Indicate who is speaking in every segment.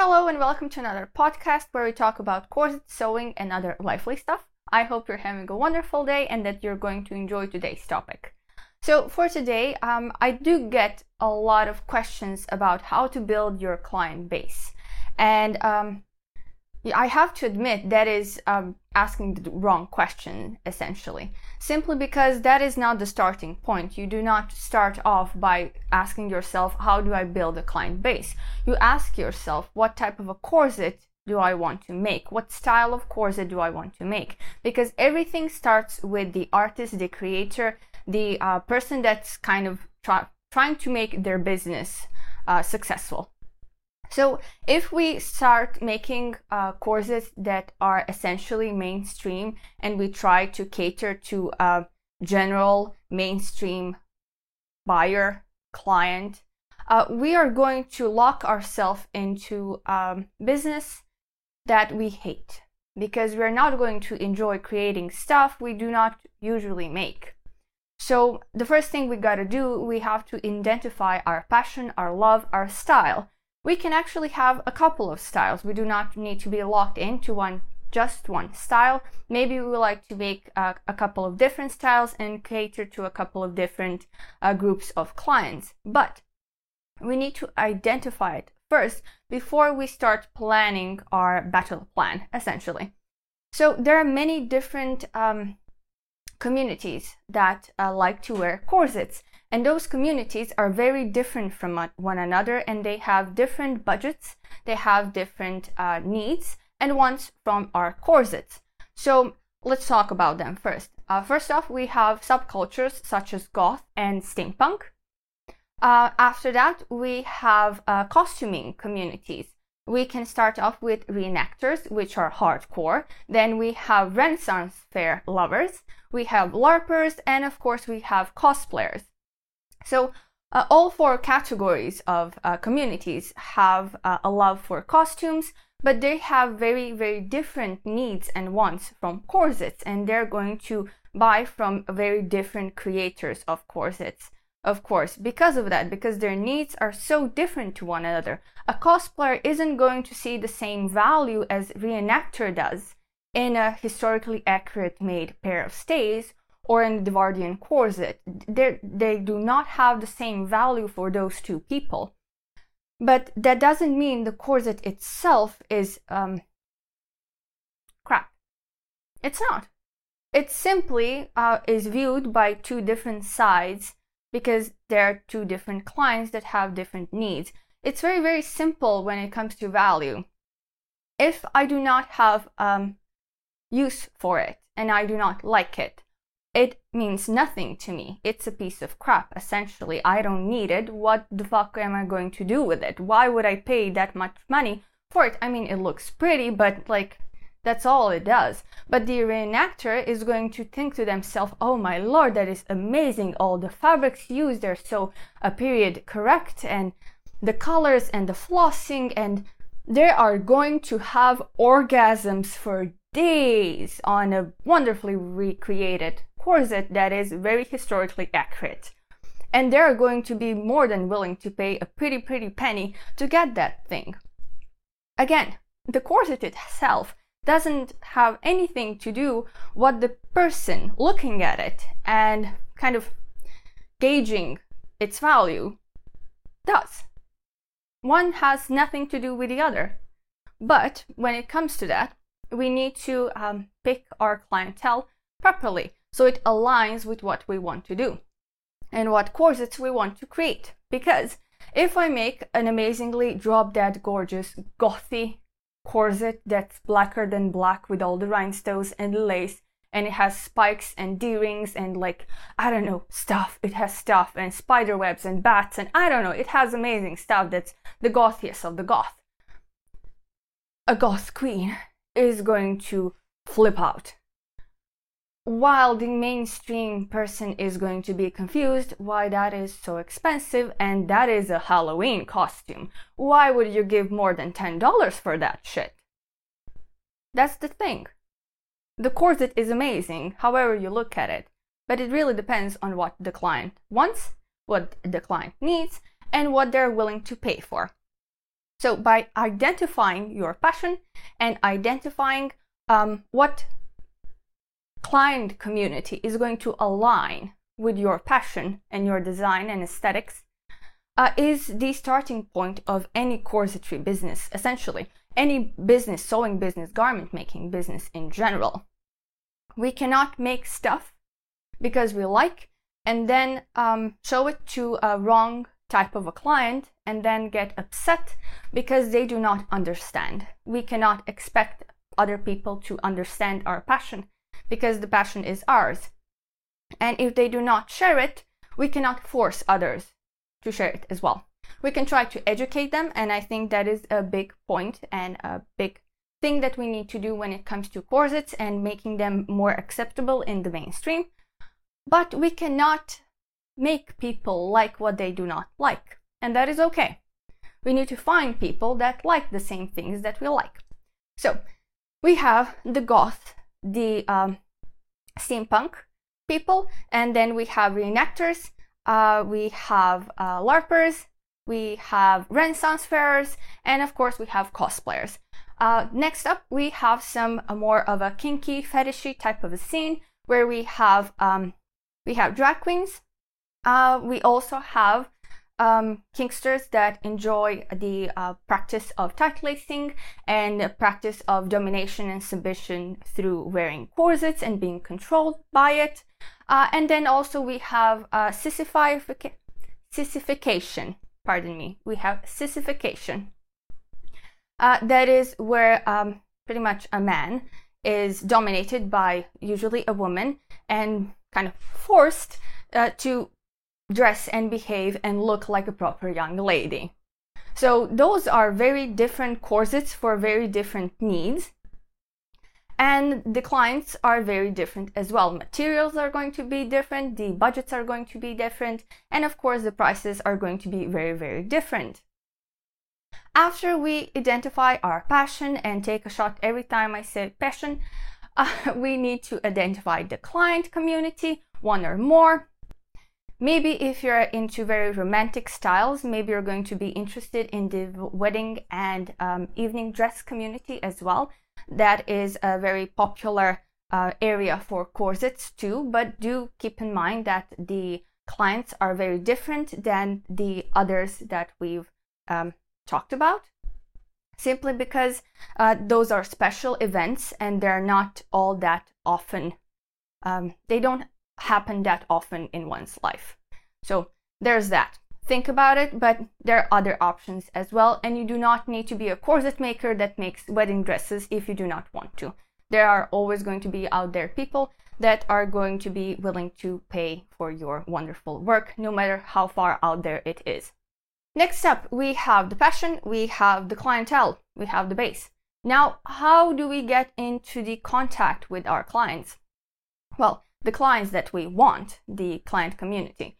Speaker 1: Hello and welcome to another podcast where we talk about corset sewing, and other lively stuff. I hope you're having a wonderful day and that you're going to enjoy today's topic. So, for today, um, I do get a lot of questions about how to build your client base. And um, I have to admit that is um, asking the wrong question, essentially. Simply because that is not the starting point. You do not start off by asking yourself, how do I build a client base? You ask yourself, what type of a corset do I want to make? What style of corset do I want to make? Because everything starts with the artist, the creator, the uh, person that's kind of try- trying to make their business uh, successful. So if we start making uh, corsets that are essentially mainstream and we try to cater to a general mainstream buyer client, uh, we are going to lock ourselves into um, business that we hate because we're not going to enjoy creating stuff we do not usually make. So the first thing we got to do, we have to identify our passion, our love, our style we can actually have a couple of styles. We do not need to be locked into one just one style. Maybe we would like to make uh, a couple of different styles and cater to a couple of different uh, groups of clients. But we need to identify it first before we start planning our battle plan, essentially. So there are many different um, communities that uh, like to wear corsets. And those communities are very different from one another and they have different budgets, they have different uh, needs and wants from our corsets. So let's talk about them first. Uh, first off, we have subcultures such as goth and steampunk. Uh, after that, we have uh, costuming communities. We can start off with reenactors, which are hardcore. Then we have Renaissance fair lovers. We have LARPers, and of course, we have cosplayers. So uh, all four categories of uh, communities have uh, a love for costumes, but they have very, very different needs and wants from corsets, and they're going to buy from very different creators of corsets. Of course, because of that, because their needs are so different to one another. A cosplayer isn't going to see the same value as reenactor does in a historically accurate made pair of stays or in the Edvardian corset. They're, they do not have the same value for those two people. But that doesn't mean the corset itself is um, crap. It's not. It simply uh, is viewed by two different sides because there are two different clients that have different needs. It's very, very simple when it comes to value. If I do not have um, use for it and I do not like it, it means nothing to me. It's a piece of crap, essentially. I don't need it. What the fuck am I going to do with it? Why would I pay that much money for it? I mean, it looks pretty, but like, that's all it does. But the reenactor is going to think to themselves, oh my lord, that is amazing. All the fabrics used are so a period correct, and the colors and the flossing, and they are going to have orgasms for days on a wonderfully recreated corset that is very historically accurate. And they're going to be more than willing to pay a pretty, pretty penny to get that thing. Again, the corset itself doesn't have anything to do with what the person looking at it and kind of gauging its value does. One has nothing to do with the other. But when it comes to that, we need to um, pick our clientele properly so it aligns with what we want to do and what corsets we want to create. Because if I make an amazingly drop dead gorgeous gothy corset that's blacker than black with all the rhinestones and lace and it has spikes and D-rings and like I don't know stuff. It has stuff and spider webs and bats and I don't know. It has amazing stuff that's the gothiest of the goth. A goth queen is going to flip out. While the mainstream person is going to be confused why that is so expensive and that is a Halloween costume. Why would you give more than $10 for that shit? That's the thing. The corset is amazing, however you look at it, but it really depends on what the client wants, what the client needs, and what they're willing to pay for. So, by identifying your passion and identifying um, what client community is going to align with your passion and your design and aesthetics, uh, is the starting point of any corsetry business, essentially. Any business, sewing business, garment making business in general. We cannot make stuff because we like and then um, show it to a wrong type of a client and then get upset because they do not understand. We cannot expect other people to understand our passion because the passion is ours. And if they do not share it, we cannot force others to share it as well. We can try to educate them, and I think that is a big point and a big thing that we need to do when it comes to corsets and making them more acceptable in the mainstream. But we cannot make people like what they do not like, and that is okay. We need to find people that like the same things that we like. So we have the goth, the um, steampunk people, and then we have reenactors, uh, we have uh, LARPers, we have Renaissance fairs, and of course we have cosplayers. Uh, next up, we have some uh, more of a kinky, fetishy type of a scene where we have um, we have drag queens. Uh, we also have um, kinksters that enjoy the uh, practice of tight lacing and practice of domination and submission through wearing corsets and being controlled by it. Uh, and then also we have uh, sissification. Pardon me. We have sissification. Uh, that is where um, pretty much a man is dominated by usually a woman and kind of forced uh, to dress and behave and look like a proper young lady. So those are very different corsets for very different needs. And the clients are very different as well. Materials are going to be different, the budgets are going to be different, and of course the prices are going to be very, very different. After we identify our passion and take a shot every time I say passion, uh, we need to identify the client community, one or more, Maybe if you're into very romantic styles, maybe you're going to be interested in the wedding and um, evening dress community as well. That is a very popular uh, area for corsets too, but do keep in mind that the clients are very different than the others that we've um, talked about. Simply because uh, those are special events and they're not all that often. Um, they don't happen that often in one's life. So there's that. Think about it, but there are other options as well, and you do not need to be a corset maker that makes wedding dresses if you do not want to. There are always going to be out there people that are going to be willing to pay for your wonderful work, no matter how far out there it is. Next up, we have the passion, we have the clientele, we have the base. Now, how do we get into the contact with our clients? Well, the clients that we want, the client community.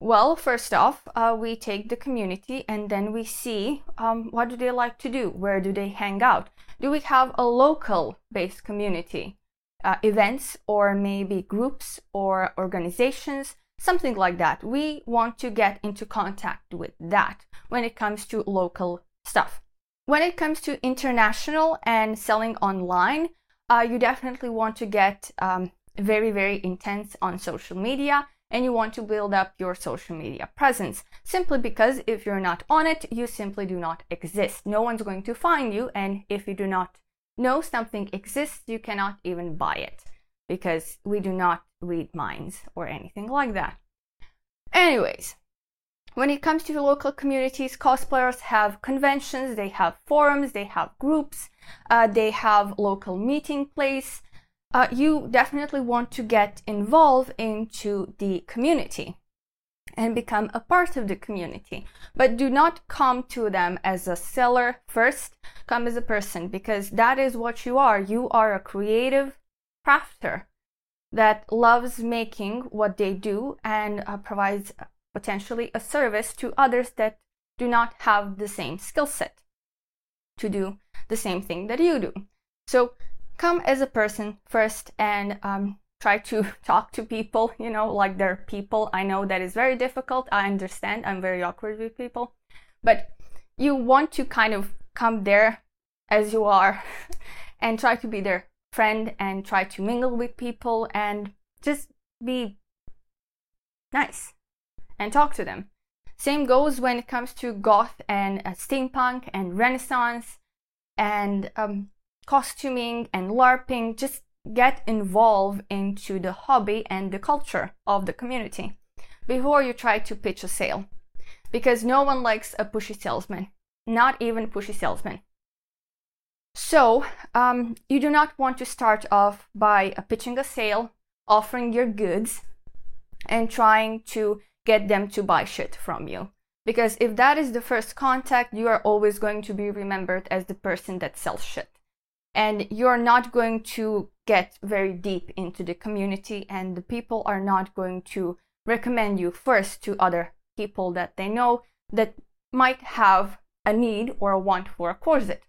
Speaker 1: Well, first off, uh, we take the community and then we see um, what do they like to do, where do they hang out. Do we have a local based community, uh, events or maybe groups or organizations, something like that. We want to get into contact with that when it comes to local stuff. When it comes to international and selling online, uh, you definitely want to get um, very, very intense on social media and you want to build up your social media presence simply because if you're not on it, you simply do not exist. No one's going to find you, and if you do not know something exists, you cannot even buy it because we do not read minds or anything like that. Anyways, when it comes to local communities, cosplayers have conventions, they have forums, they have groups, uh, they have local meeting place, uh, you definitely want to get involved into the community and become a part of the community. But do not come to them as a seller first, come as a person because that is what you are. You are a creative crafter that loves making what they do and uh, provides potentially a service to others that do not have the same skill set to do the same thing that you do. So come as a person first and um, try to talk to people, you know, like they're people. I know that is very difficult. I understand. I'm very awkward with people. But you want to kind of come there as you are and try to be their friend and try to mingle with people and just be nice and talk to them. Same goes when it comes to goth and uh, steampunk and renaissance and um, costuming and LARPing. Just get involved into the hobby and the culture of the community before you try to pitch a sale. Because no one likes a pushy salesman, not even pushy salesman. So, um, you do not want to start off by pitching a sale, offering your goods, and trying to get them to buy shit from you. Because if that is the first contact, you are always going to be remembered as the person that sells shit. And you're not going to get very deep into the community, and the people are not going to recommend you first to other people that they know that might have a need or a want for a corset.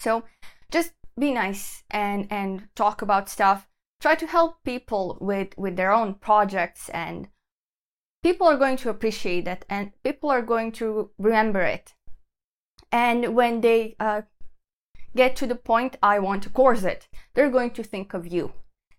Speaker 1: So just be nice and, and talk about stuff. Try to help people with, with their own projects and people are going to appreciate that and people are going to remember it. And when they uh, get to the point, I want a corset, they're going to think of you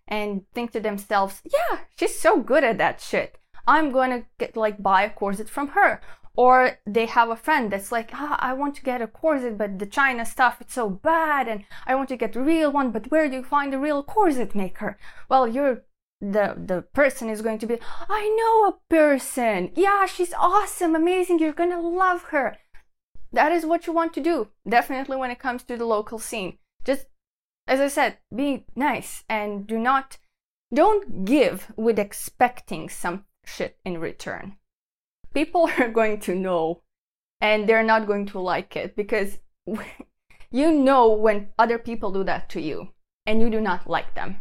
Speaker 1: and think to themselves, yeah, she's so good at that shit. I'm going to get like buy a corset from her. Or they have a friend that's like ah, i want to get a corset but the china stuff it's so bad and i want to get a real one but where do you find a real corset maker? Well you're the the person is going to be i know a person. Yeah she's awesome amazing you're gonna love her that is what you want to do definitely when it comes to the local scene. Just as i said be nice and do not don't give with expecting some shit in return. People are going to know and they're not going to like it because you know when other people do that to you and you do not like them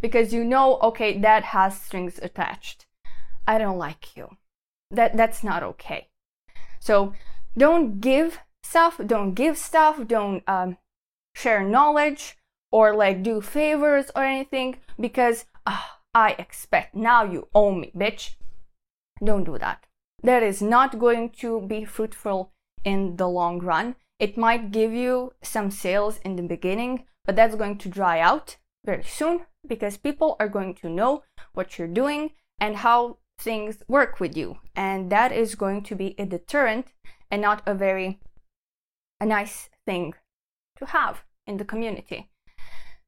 Speaker 1: because you know okay that has strings attached. I don't like you. That that's not okay. So don't give stuff don't give stuff don't um, share knowledge or like do favors or anything because uh, i expect now you owe me bitch don't do that that is not going to be fruitful in the long run. It might give you some sales in the beginning, but that's going to dry out very soon because people are going to know what you're doing and how things work with you. And that is going to be a deterrent and not a very a nice thing to have in the community.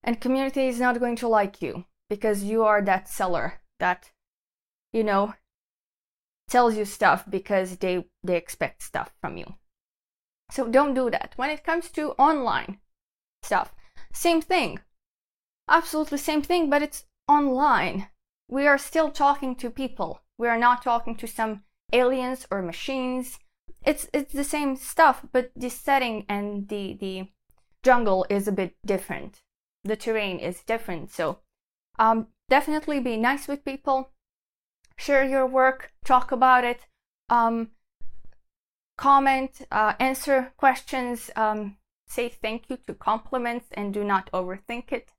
Speaker 1: And community is not going to like you because you are that seller that you know tells you stuff because they they expect stuff from you. So don't do that. When it comes to online stuff, same thing. Absolutely same thing, but it's online. We are still talking to people. We are not talking to some aliens or machines. It's it's the same stuff, but the setting and the the jungle is a bit different. The terrain is different. So um, definitely be nice with people share your work, talk about it, um, comment, uh, answer questions, um, say thank you to compliments, and do not overthink it.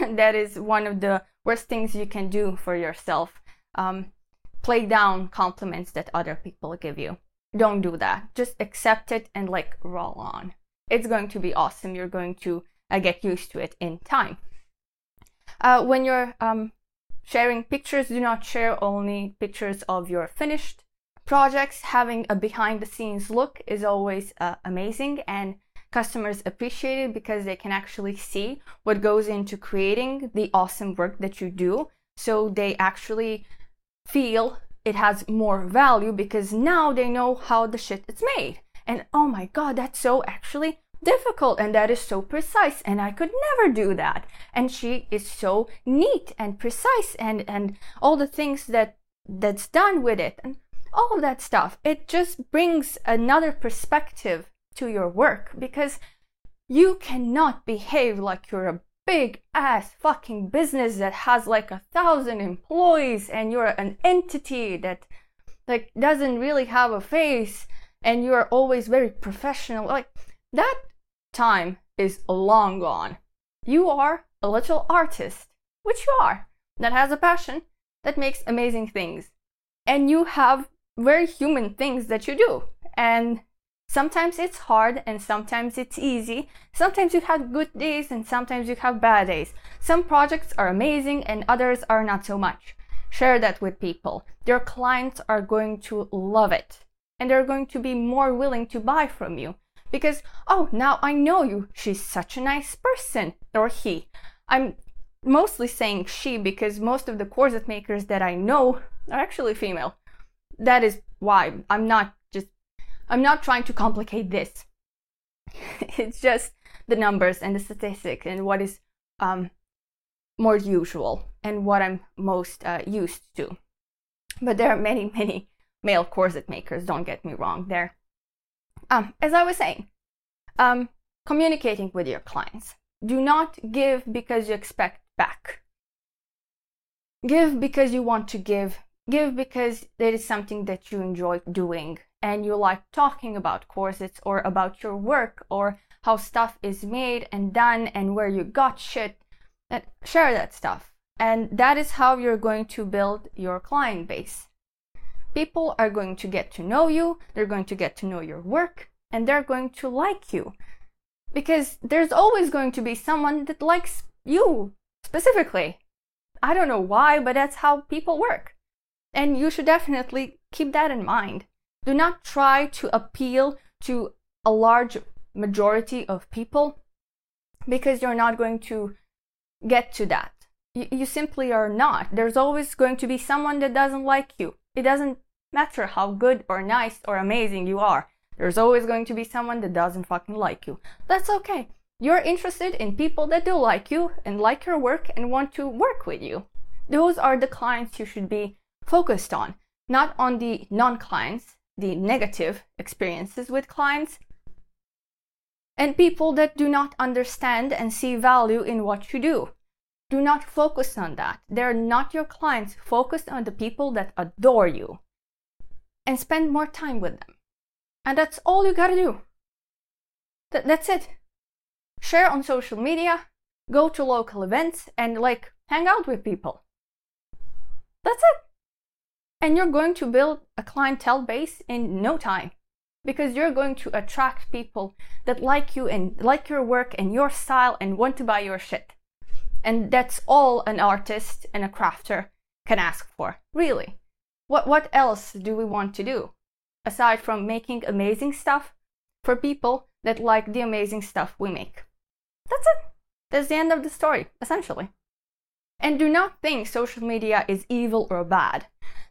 Speaker 1: that is one of the worst things you can do for yourself. Um, play down compliments that other people give you. Don't do that. Just accept it and like roll on. It's going to be awesome. You're going to uh, get used to it in time. Uh, when you're um, Sharing pictures, do not share only pictures of your finished projects. Having a behind the scenes look is always uh, amazing and customers appreciate it because they can actually see what goes into creating the awesome work that you do. So they actually feel it has more value because now they know how the shit is made. And oh my god, that's so actually difficult and that is so precise and I could never do that. And she is so neat and precise and and all the things that that's done with it and all of that stuff. It just brings another perspective to your work because you cannot behave like you're a big ass fucking business that has like a thousand employees and you're an entity that like doesn't really have a face and you're always very professional like that time is long gone. You are a little artist, which you are, that has a passion, that makes amazing things. And you have very human things that you do. And Sometimes it's hard and sometimes it's easy. Sometimes you have good days and sometimes you have bad days. Some projects are amazing and others are not so much. Share that with people. Your clients are going to love it and they're going to be more willing to buy from you because, oh, now I know you. She's such a nice person. Or he. I'm mostly saying she because most of the corset makers that I know are actually female. That is why I'm not I'm not trying to complicate this. it's just the numbers and the statistics and what is um, more usual and what I'm most uh, used to. But there are many, many male corset makers, don't get me wrong there. Um, as I was saying, um, communicating with your clients. Do not give because you expect back. Give because you want to give. Give because there is something that you enjoy doing and you like talking about corsets or about your work or how stuff is made and done and where you got shit, share that stuff. And that is how you're going to build your client base. People are going to get to know you, they're going to get to know your work, and they're going to like you. Because there's always going to be someone that likes you specifically. I don't know why, but that's how people work. And you should definitely keep that in mind. Do not try to appeal to a large majority of people because you're not going to get to that. You, you simply are not. There's always going to be someone that doesn't like you. It doesn't matter how good or nice or amazing you are. There's always going to be someone that doesn't fucking like you. That's okay. You're interested in people that do like you and like your work and want to work with you. Those are the clients you should be focused on, not on the non clients the negative experiences with clients and people that do not understand and see value in what you do. Do not focus on that. They're not your clients. Focus on the people that adore you and spend more time with them. And that's all you gotta do. Th- that's it. Share on social media, go to local events, and like hang out with people. That's it. And you're going to build a clientele base in no time because you're going to attract people that like you and like your work and your style and want to buy your shit. And that's all an artist and a crafter can ask for, really. What, what else do we want to do aside from making amazing stuff for people that like the amazing stuff we make? That's it. That's the end of the story, essentially. And do not think social media is evil or bad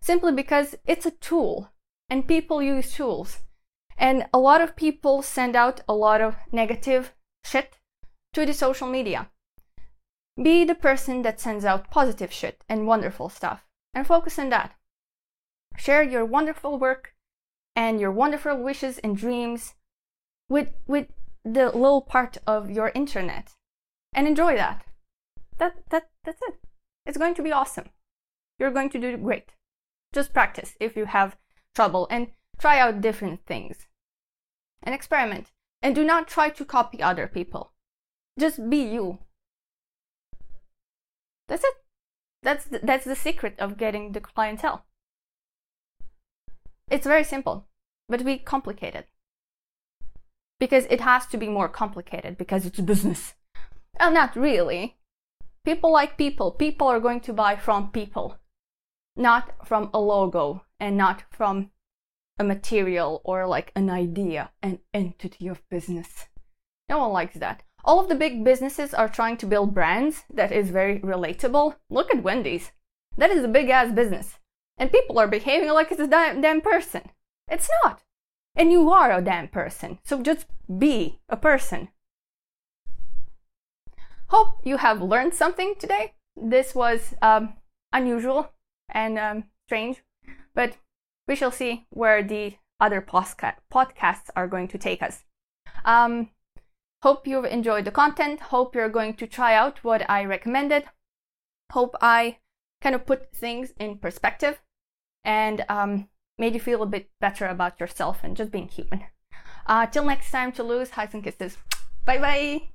Speaker 1: simply because it's a tool and people use tools. And a lot of people send out a lot of negative shit to the social media. Be the person that sends out positive shit and wonderful stuff and focus on that. Share your wonderful work and your wonderful wishes and dreams with, with the little part of your internet and enjoy that. That, that, that's it. It's going to be awesome. You're going to do great. Just practice if you have trouble and try out different things. And experiment. And do not try to copy other people. Just be you. That's it. That's the, that's the secret of getting the clientele. It's very simple, but we complicate it. Because it has to be more complicated because it's business. Well, not really. People like people. People are going to buy from people not from a logo and not from a material or like an idea, an entity of business. No one likes that. All of the big businesses are trying to build brands that is very relatable. Look at Wendy's. That is a big ass business. And people are behaving like it's a damn, person. It's not. And you are a damn person. So just be a person. Hope you have learned something today. This was um, unusual and um, strange, but we shall see where the other posca- podcasts are going to take us. Um, hope you've enjoyed the content. Hope you're going to try out what I recommended. Hope I kind of put things in perspective and um, made you feel a bit better about yourself and just being human. Uh, till next time, to lose, highs and kisses. Bye bye.